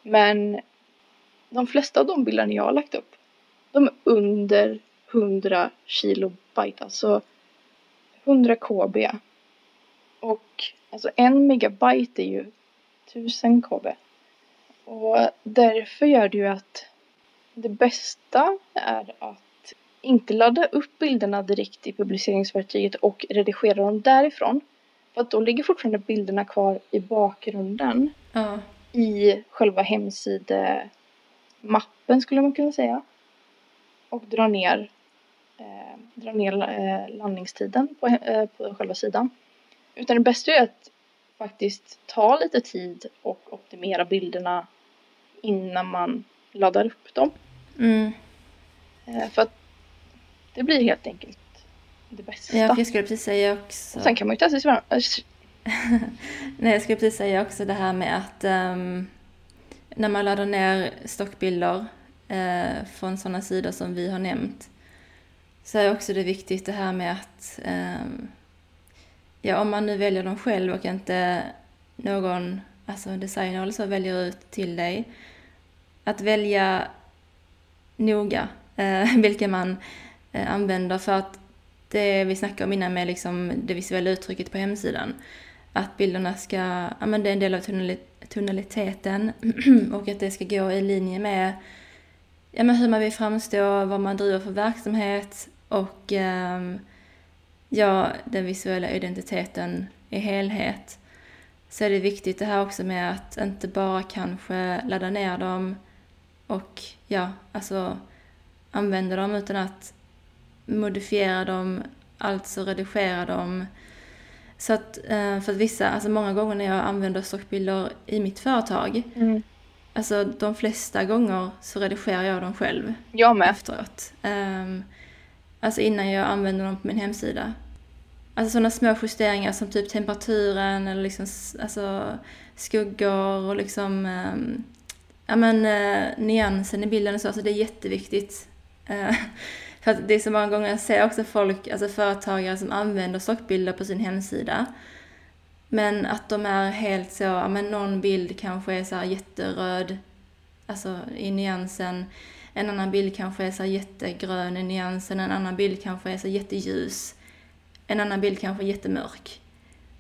Men de flesta av de bilderna jag har lagt upp, de är under 100 kilobyte, alltså 100 KB. Och alltså en megabyte är ju 1000 KB. Och därför gör det ju att det bästa är att inte ladda upp bilderna direkt i publiceringsverktyget och redigera dem därifrån. För att då ligger fortfarande bilderna kvar i bakgrunden Ja. i själva hemsidemappen skulle man kunna säga. Och dra ner, eh, dra ner eh, landningstiden på, eh, på själva sidan. Utan det bästa är att faktiskt ta lite tid och optimera bilderna innan man laddar upp dem. Mm. Eh, för att det blir helt enkelt det bästa. Ja, jag skulle precis säga också... Och sen kan man ju testa sig fram. Nej, jag skulle precis säga också det här med att ehm, när man laddar ner stockbilder eh, från sådana sidor som vi har nämnt så är också det viktigt det här med att ehm, ja, om man nu väljer dem själv och inte någon alltså designer eller så väljer ut till dig att välja noga eh, vilka man Eh, använder för att det vi snackade om innan med liksom det visuella uttrycket på hemsidan att bilderna ska, ja men det är en del av tonaliteten och att det ska gå i linje med ja, men hur man vill framstå, vad man driver för verksamhet och ehm, ja, den visuella identiteten i helhet. Så är det viktigt det här också med att inte bara kanske ladda ner dem och ja, alltså använda dem utan att modifiera dem, alltså redigera dem. Så att, eh, för att vissa, alltså många gånger när jag använder stockbilder i mitt företag, Mm. alltså de flesta gånger så redigerar jag dem själv Jag med. efteråt. Um, alltså innan jag använder dem på min hemsida. Alltså sådana små justeringar som typ temperaturen eller liksom alltså skuggor och liksom um, ja men uh, nyansen i bilden och så, alltså det är jätteviktigt. Eh, för det är så många gånger jag ser också folk, alltså företagare som använder stockbilder på sin hemsida. Men att de är helt så, ja men någon bild kanske är så här jätteröd, alltså i nyansen. En annan bild kanske är så här jättegrön i nyansen, en annan bild kanske är så jätteljus. En annan bild kanske är jättemörk.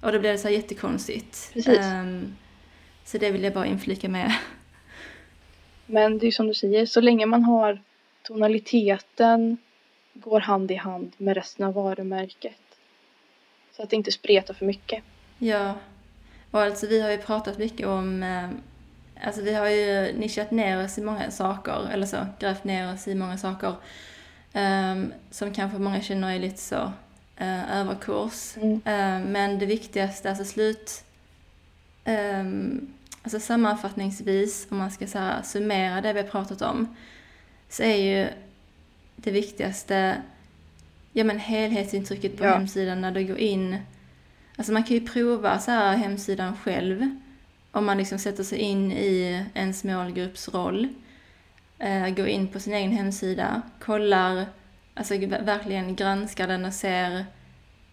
Och då blir det så här jättekonstigt. Ehm, så det vill jag bara inflika med. Men det är som du säger, så länge man har tonaliteten går hand i hand med resten av varumärket. Så att det inte spretar för mycket. Ja, och alltså vi har ju pratat mycket om, eh, alltså vi har ju nischat ner oss i många saker, eller så, grävt ner oss i många saker ehm, som kanske många känner är lite så eh, överkurs. Mm. Eh, men det viktigaste, alltså slut, um, alltså sammanfattningsvis, om man ska så här, summera det vi har pratat om, så är ju det viktigaste ja, men helhetsintrycket på ja. hemsidan när du går in. Alltså man kan ju prova så här hemsidan själv. Om man liksom sätter sig in i ens målgrupps roll. Eh, går in på sin egen hemsida, kollar, alltså verkligen granskar den och ser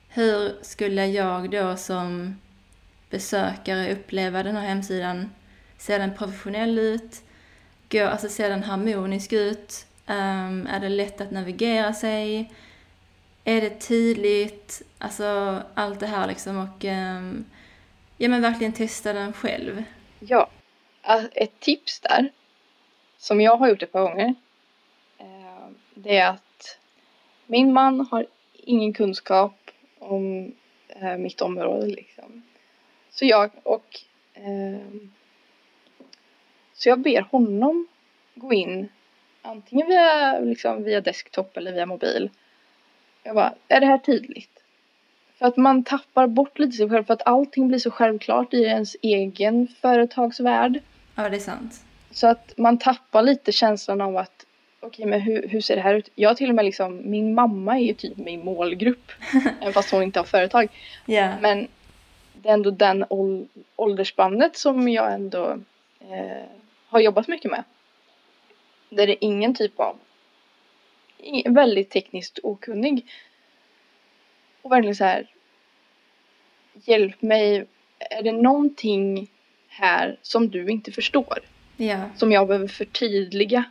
hur skulle jag då som besökare uppleva den här hemsidan? Ser den professionell ut? Går, alltså ser den harmonisk ut? Um, är det lätt att navigera sig? Är det tydligt? Alltså allt det här liksom och um, ja men verkligen testa den själv. Ja, ett tips där som jag har gjort ett par gånger ehm, det är att min man har ingen kunskap om eh, mitt område liksom. Så jag och så jag ber honom gå in antingen via, liksom, via desktop eller via mobil. Jag bara, är det här tydligt? För att man tappar bort lite sig själv för att allting blir så självklart i ens egen företagsvärld. Ja, det är sant. Så att man tappar lite känslan av att okej, men hur, hur ser det här ut? Jag till och med liksom, min mamma är ju typ min målgrupp. även fast hon inte har företag. Yeah. Men det är ändå den åldersspannet som jag ändå eh, har jobbat mycket med. Där det är ingen typ av väldigt tekniskt okunnig. Och verkligen så här. Hjälp mig. Är det någonting här som du inte förstår? Ja. Som jag behöver förtydliga.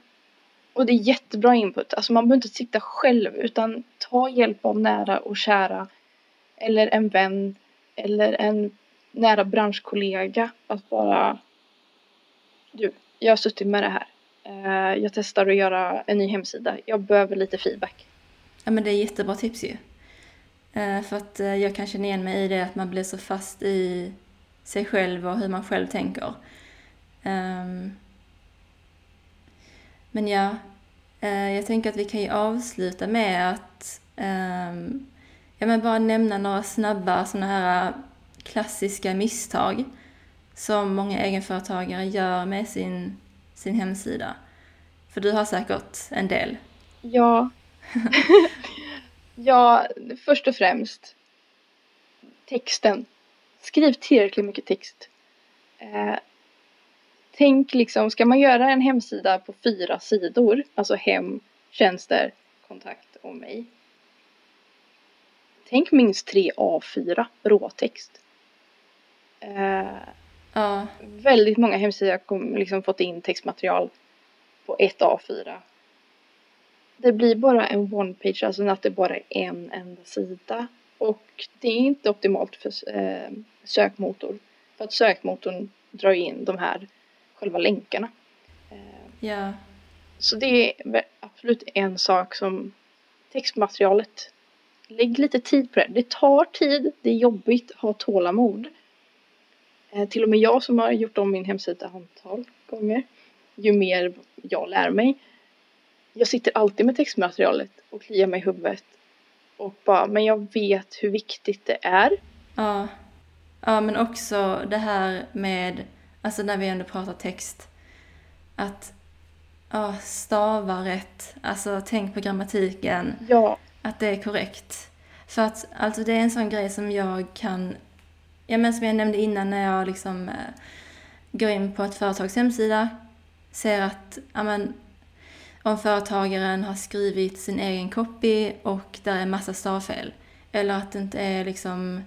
Och det är jättebra input. Alltså man behöver inte sitta själv utan ta hjälp av nära och kära. Eller en vän. Eller en nära branschkollega. Att bara Du, jag har suttit med det här. Eh, jag testar att göra en ny hemsida. Jag behöver lite feedback. Ja men det är jättebra tips ju. Eh, för att eh, jag kan känna igen mig i det att man blir så fast i sig själv och hur man själv tänker. Ehm, men ja, jag tänker att vi kan ju avsluta med att ehm, ja, men bara nämna några snabba sådana här klassiska misstag som många egenföretagare gör med sin sin hemsida? För du har säkert en del. Ja. ja, först och främst texten. Skriv tillräckligt mycket text. Eh, tänk liksom, ska man göra en hemsida på fyra sidor, alltså hem, tjänster, kontakt och mig. Tänk minst tre A4 råtext. Eh, Ja. Väldigt många hemsidor har liksom fått in textmaterial på ett A4. Det blir bara en one page, alltså att det bara är en enda sida. Och det är inte optimalt för eh, sökmotor. För att sökmotorn drar in de här själva länkarna. Eh, ja. Så det är absolut en sak som textmaterialet. Lägg lite tid på det. Det tar tid, det är jobbigt, ha tålamod. Eh, till och med jag som har gjort om min hemsida antal gånger. Ju mer jag lär mig. Jag sitter alltid med textmaterialet och kliar mig i huvudet. Och bara, men jag vet hur viktigt det är. Ja. Ja, men också det här med, alltså när vi ändå pratar text. Att ja, stava rätt. Alltså tänk på grammatiken. Ja. Att det är korrekt. För att alltså det är en sån grej som jag kan ja, men som jag nämnde innan när jag liksom eh, går in på ett företags hemsida, ser att ja, men, om företagaren har skrivit sin egen copy och där är massa stavfel. Eller att det inte är liksom,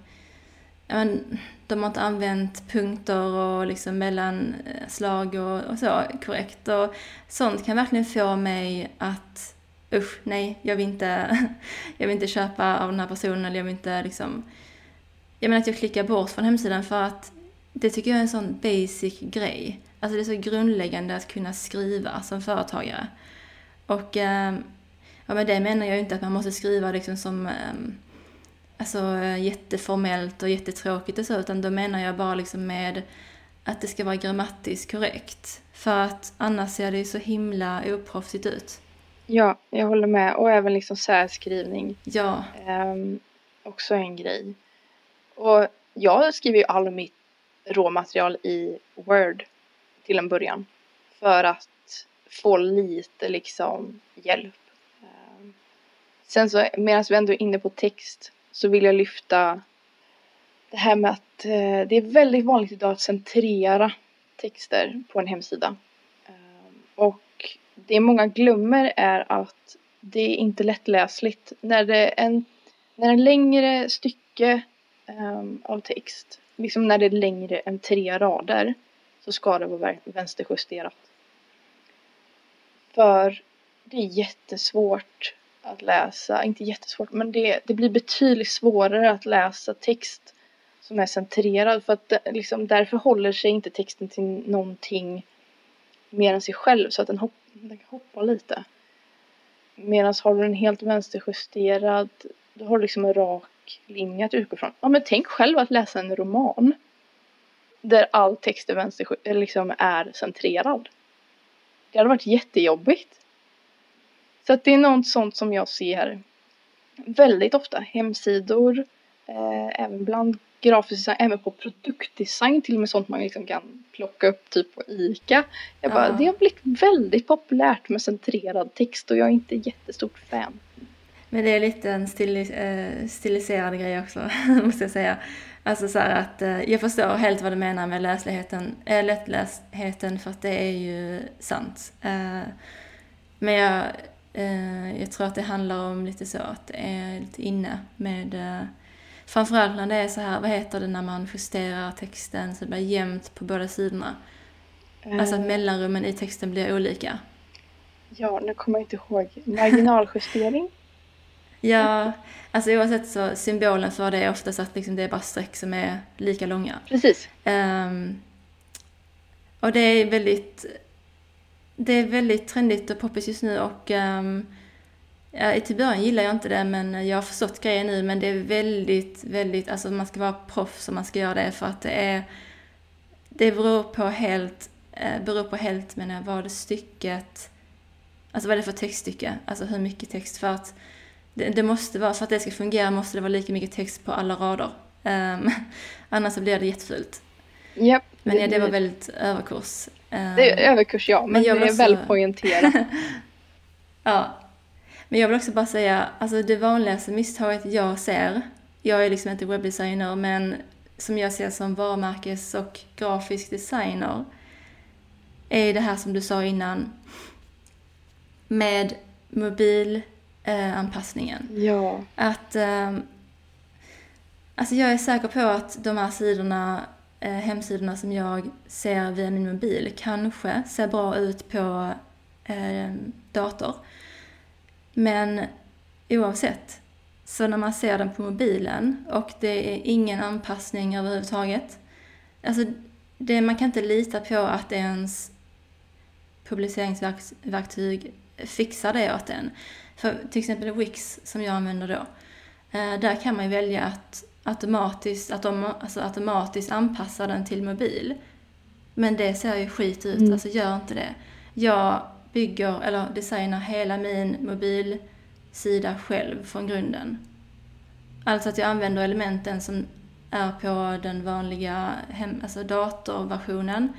ja, men, de har inte använt punkter och liksom mellanslag eh, och, och så korrekt. Och sånt kan verkligen få mig att usch, nej, jag vill inte, jag vill inte köpa av den här personen eller jag vill inte liksom jag menar att jag klickar bort från hemsidan för att det tycker jag är en sån basic grej. Alltså det är så grundläggande att kunna skriva som företagare. Och eh, ja, med det menar jag inte att man måste skriva liksom som eh, alltså, jätteformellt och jättetråkigt och så, utan då menar jag bara liksom med att det ska vara grammatiskt korrekt. För att annars ser det ju så himla oproffsigt ut. Ja, jag håller med. Och även liksom särskrivning. Ja. Um, också en grej. Och jag skriver ju all mitt, råmaterial i Word till en början. För att få lite liksom hjälp. Ehm, sen så medan vi ändå är inne på text så vill jag lyfta det här med att eh, det är väldigt vanligt idag att centrera texter på en hemsida. Ehm, och det många glömmer är att det är inte lättläsligt. När det är en, när en längre stycke um, av text, liksom när det är längre än tre rader, så ska det vara vänsterjusterat. För det är jättesvårt att läsa, inte jättesvårt, men det, det blir betydligt svårare att läsa text som är centrerad för att eh, liksom, därför håller sig inte texten till någonting mer än sig själv så att den, hopp, den hoppar lite. Medan har du den helt vänsterjusterad, då har du liksom en rak linje att utgå från. Ja men tänk själv att läsa en roman. Där all text är, vänster, liksom är centrerad. Det hade varit jättejobbigt. Så att det är något sånt som jag ser väldigt ofta. Hemsidor, eh, även bland grafisk design, även på produktdesign, till och med sånt man liksom kan plocka upp typ på ICA. Jag bara, ja. det har blivit väldigt populärt med centrerad text och jag är inte jättestort fan. Men det är lite en stilis eh, stiliserad grej också, måste jag säga. Alltså så att eh, jag förstår helt vad du menar med läsligheten, äh, lättlästheten för att det är ju sant. Äh, men jag, äh, jag tror att det handlar om lite så att det är lite inne med Framförallt när det är så här, vad heter det när man justerar texten så det blir jämnt på båda sidorna? Mm. Alltså att mellanrummen i texten blir olika. Ja, nu kommer jag inte ihåg. Marginaljustering? Ja, alltså oavsett så symbolen för det är oftast att liksom det är bara streck som är lika långa. Precis. Um, och det är väldigt det är väldigt trendigt och poppis just nu och um, Ja, till början gillar jag inte det men jag har förstått grejen nu men det är väldigt, väldigt, alltså man ska vara proffs om man ska göra det för att det är, det beror på helt, eh, beror på helt menar jag, vad stycket, alltså vad är det för textstycke, alltså hur mycket text för att det, det, måste vara, för att det ska fungera måste det vara lika mycket text på alla rader. Um, annars så blir det jättefult. Yep, men ja, det var väldigt överkurs. Um, det är överkurs ja, men, men det är också... väl poängterat. ja, men jag vill också bara säga, alltså det vanligaste misstaget jag ser, jag är liksom inte webbdesigner, men som jag ser som varumärkes och grafisk designer, är det här som du sa innan, med mobilanpassningen. Eh, ja. Att, eh, alltså jag är säker på att de här sidorna, eh, hemsidorna som jag ser via min mobil, kanske ser bra ut på eh, dator. Men oavsett, så när man ser den på mobilen och det är ingen anpassning överhuvudtaget. Alltså, det, man kan inte lita på att ens publiceringsverktyg fixar det åt en. För till exempel Wix som jag använder då, eh, där kan man ju välja att automatiskt, att de, alltså automatiskt anpassa den till mobil. Men det ser ju skit ut, mm. alltså gör inte det. Jag bygger eller designar hela min mobilsida själv från grunden. Alltså att jag använder elementen som är på den vanliga hem, alltså datorversionen.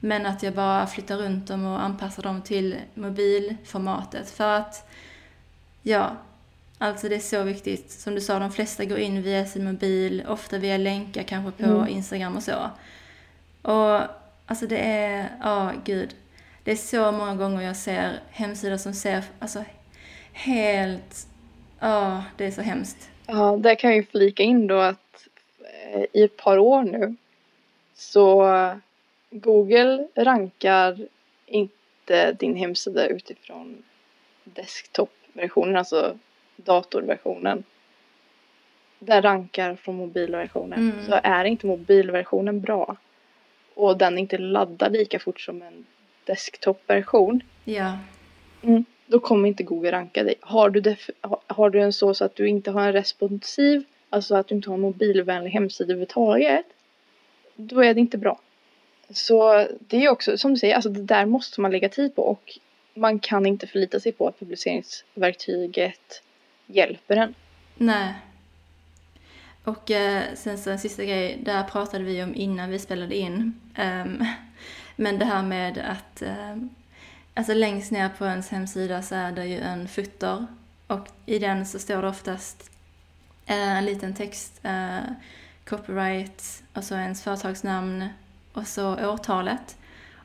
Men att jag bara flyttar runt dem och anpassar dem till mobilformatet. För att, ja, alltså det är så viktigt. Som du sa, de flesta går in via sin mobil, ofta via länkar kanske på mm. Instagram och så. Och alltså det är, ja gud. Det är så många gånger jag ser hemsidor som ser alltså, helt... Ja, det är så hemskt. Ja, där kan jag ju flika in då att eh, i ett par år nu så Google rankar inte din hemsida utifrån desktop-versionen, alltså datorversionen. Den rankar från mobilversionen. Mm. Så är inte mobilversionen bra och den inte laddar lika fort som en desktop-version. Ja. Mm, då kommer inte Google ranka dig. Har du, har du en så, så att du inte har en responsiv, alltså att du inte har en mobilvänlig hemsida överhuvudtaget, då är det inte bra. Så det är också, som du säger, alltså det där måste man lägga tid på och man kan inte förlita sig på att publiceringsverktyget hjälper en. Nej. Och eh, sen så en sista grej, där pratade vi om innan vi spelade in. Um, men det här med att, um, alltså längst ner på ens hemsida så är det ju en footer och i den så står det oftast uh, en liten text, uh, copyright och så ens företagsnamn och så årtalet.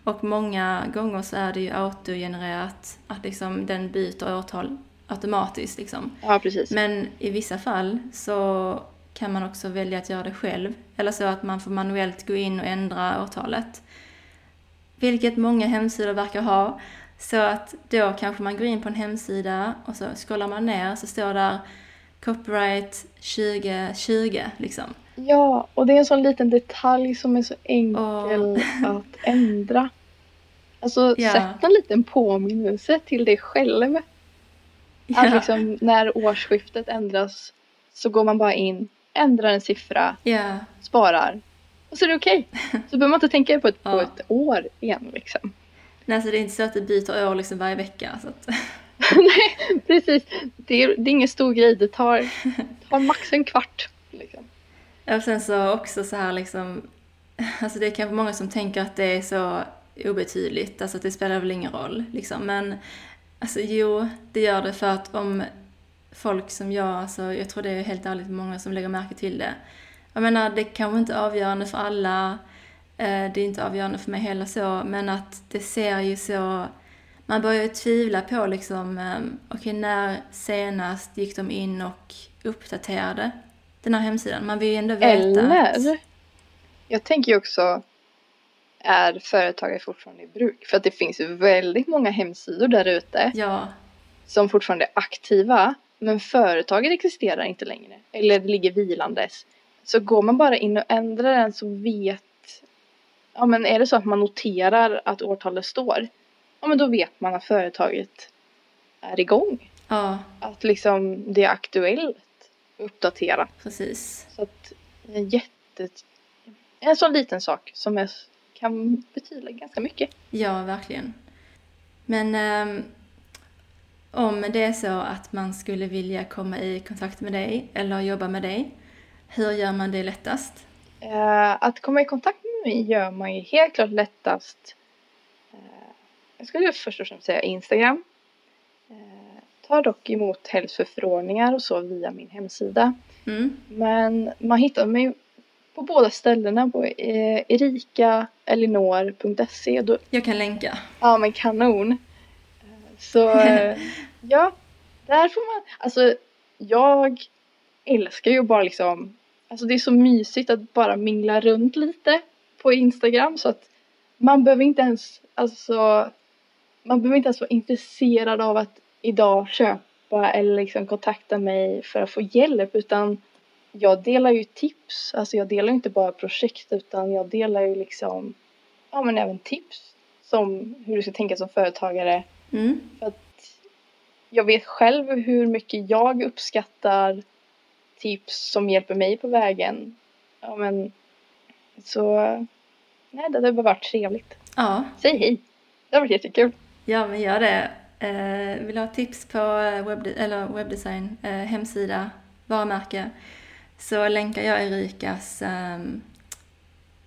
Och många gånger så är det ju autogenererat, att liksom den byter årtal automatiskt liksom. Ja, precis. Men i vissa fall så kan man också välja att göra det själv. Eller så att man får manuellt gå in och ändra årtalet. Vilket många hemsidor verkar ha. Så att då kanske man går in på en hemsida och så scrollar man ner så står där copyright 2020 liksom. Ja, och det är en sån liten detalj som är så enkel oh. att ändra. Alltså ja. sätt en liten påminnelse till dig själv. Ja. Att liksom när årsskiftet ändras så går man bara in, ändrar en siffra, yeah. sparar och så är det okej. Okay. Så behöver man inte tänka på ett, på ett år igen liksom. Nej, så det är inte så att du byter år liksom varje vecka. Så att... Nej, precis. Det är, det är ingen stor grej. Det tar, tar max en kvart. Liksom. Och sen så också så här liksom, alltså det är kanske många som tänker att det är så obetydligt, alltså att det spelar väl ingen roll liksom. Men alltså jo, det gör det för att om folk som jag, alltså jag tror det är helt ärligt många som lägger märke till det. Jag menar, det kanske inte är avgörande för alla, eh, det är inte avgörande för mig heller så, men att det ser ju så man börjar ju tvivla på liksom, eh, okej okay, när senast gick de in och uppdaterade den här hemsidan? Man vill ju ändå veta. Eller, jag tänker ju också, är företagare fortfarande i bruk? För att det finns ju väldigt många hemsidor där ute. Ja. Som fortfarande är aktiva. Men företaget existerar inte längre. Eller ligger vilandes. Så går man bara in och ändrar den så vet Ja men är det så att man noterar att årtalet står ja men då vet man att företaget är igång. Ja. Att liksom det är aktuellt, uppdaterat. Precis. Så att en jätte, en sån liten sak som är, kan betyda ganska mycket. Ja, verkligen. Men um, om det är så att man skulle vilja komma i kontakt med dig eller jobba med dig, hur gör man det lättast? Uh, att komma i kontakt med mig gör man ju helt klart lättast jag skulle först och främst säga Instagram. Eh, tar dock emot hälsoförfrågningar och så via min hemsida. Mm. Men man hittar mig på båda ställena på eh, erikaelinor.se. Jag kan länka. Ja men kanon. Eh, så ja, där får man, alltså jag älskar ju bara liksom, alltså det är så mysigt att bara mingla runt lite på Instagram så att man behöver inte ens, alltså man behöver inte ens vara intresserad av att idag köpa eller liksom kontakta mig för att få hjälp utan jag delar ju tips, alltså jag delar inte bara projekt utan jag delar ju liksom, ja men även tips som hur du ska tänka som företagare. Mm. För att jag vet själv hur mycket jag uppskattar tips som hjälper mig på vägen. Ja men, så, nej det har bara varit trevligt. Ja. Säg hej! Det har varit jättekul. Ja, men gör det. Eh, vill du ha tips på eh, webb, eller webbdesign, eh, hemsida, varumärke, så länkar jag Erikas eh,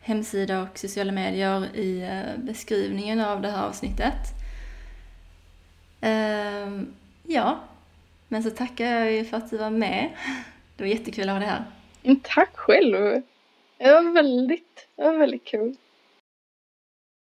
hemsida och sociala medier i eh, beskrivningen av det här avsnittet. Eh, ja, men så tackar jag ju för att du var med. Det var jättekul att ha dig här. Tack själv! Det var väldigt, det var väldigt kul.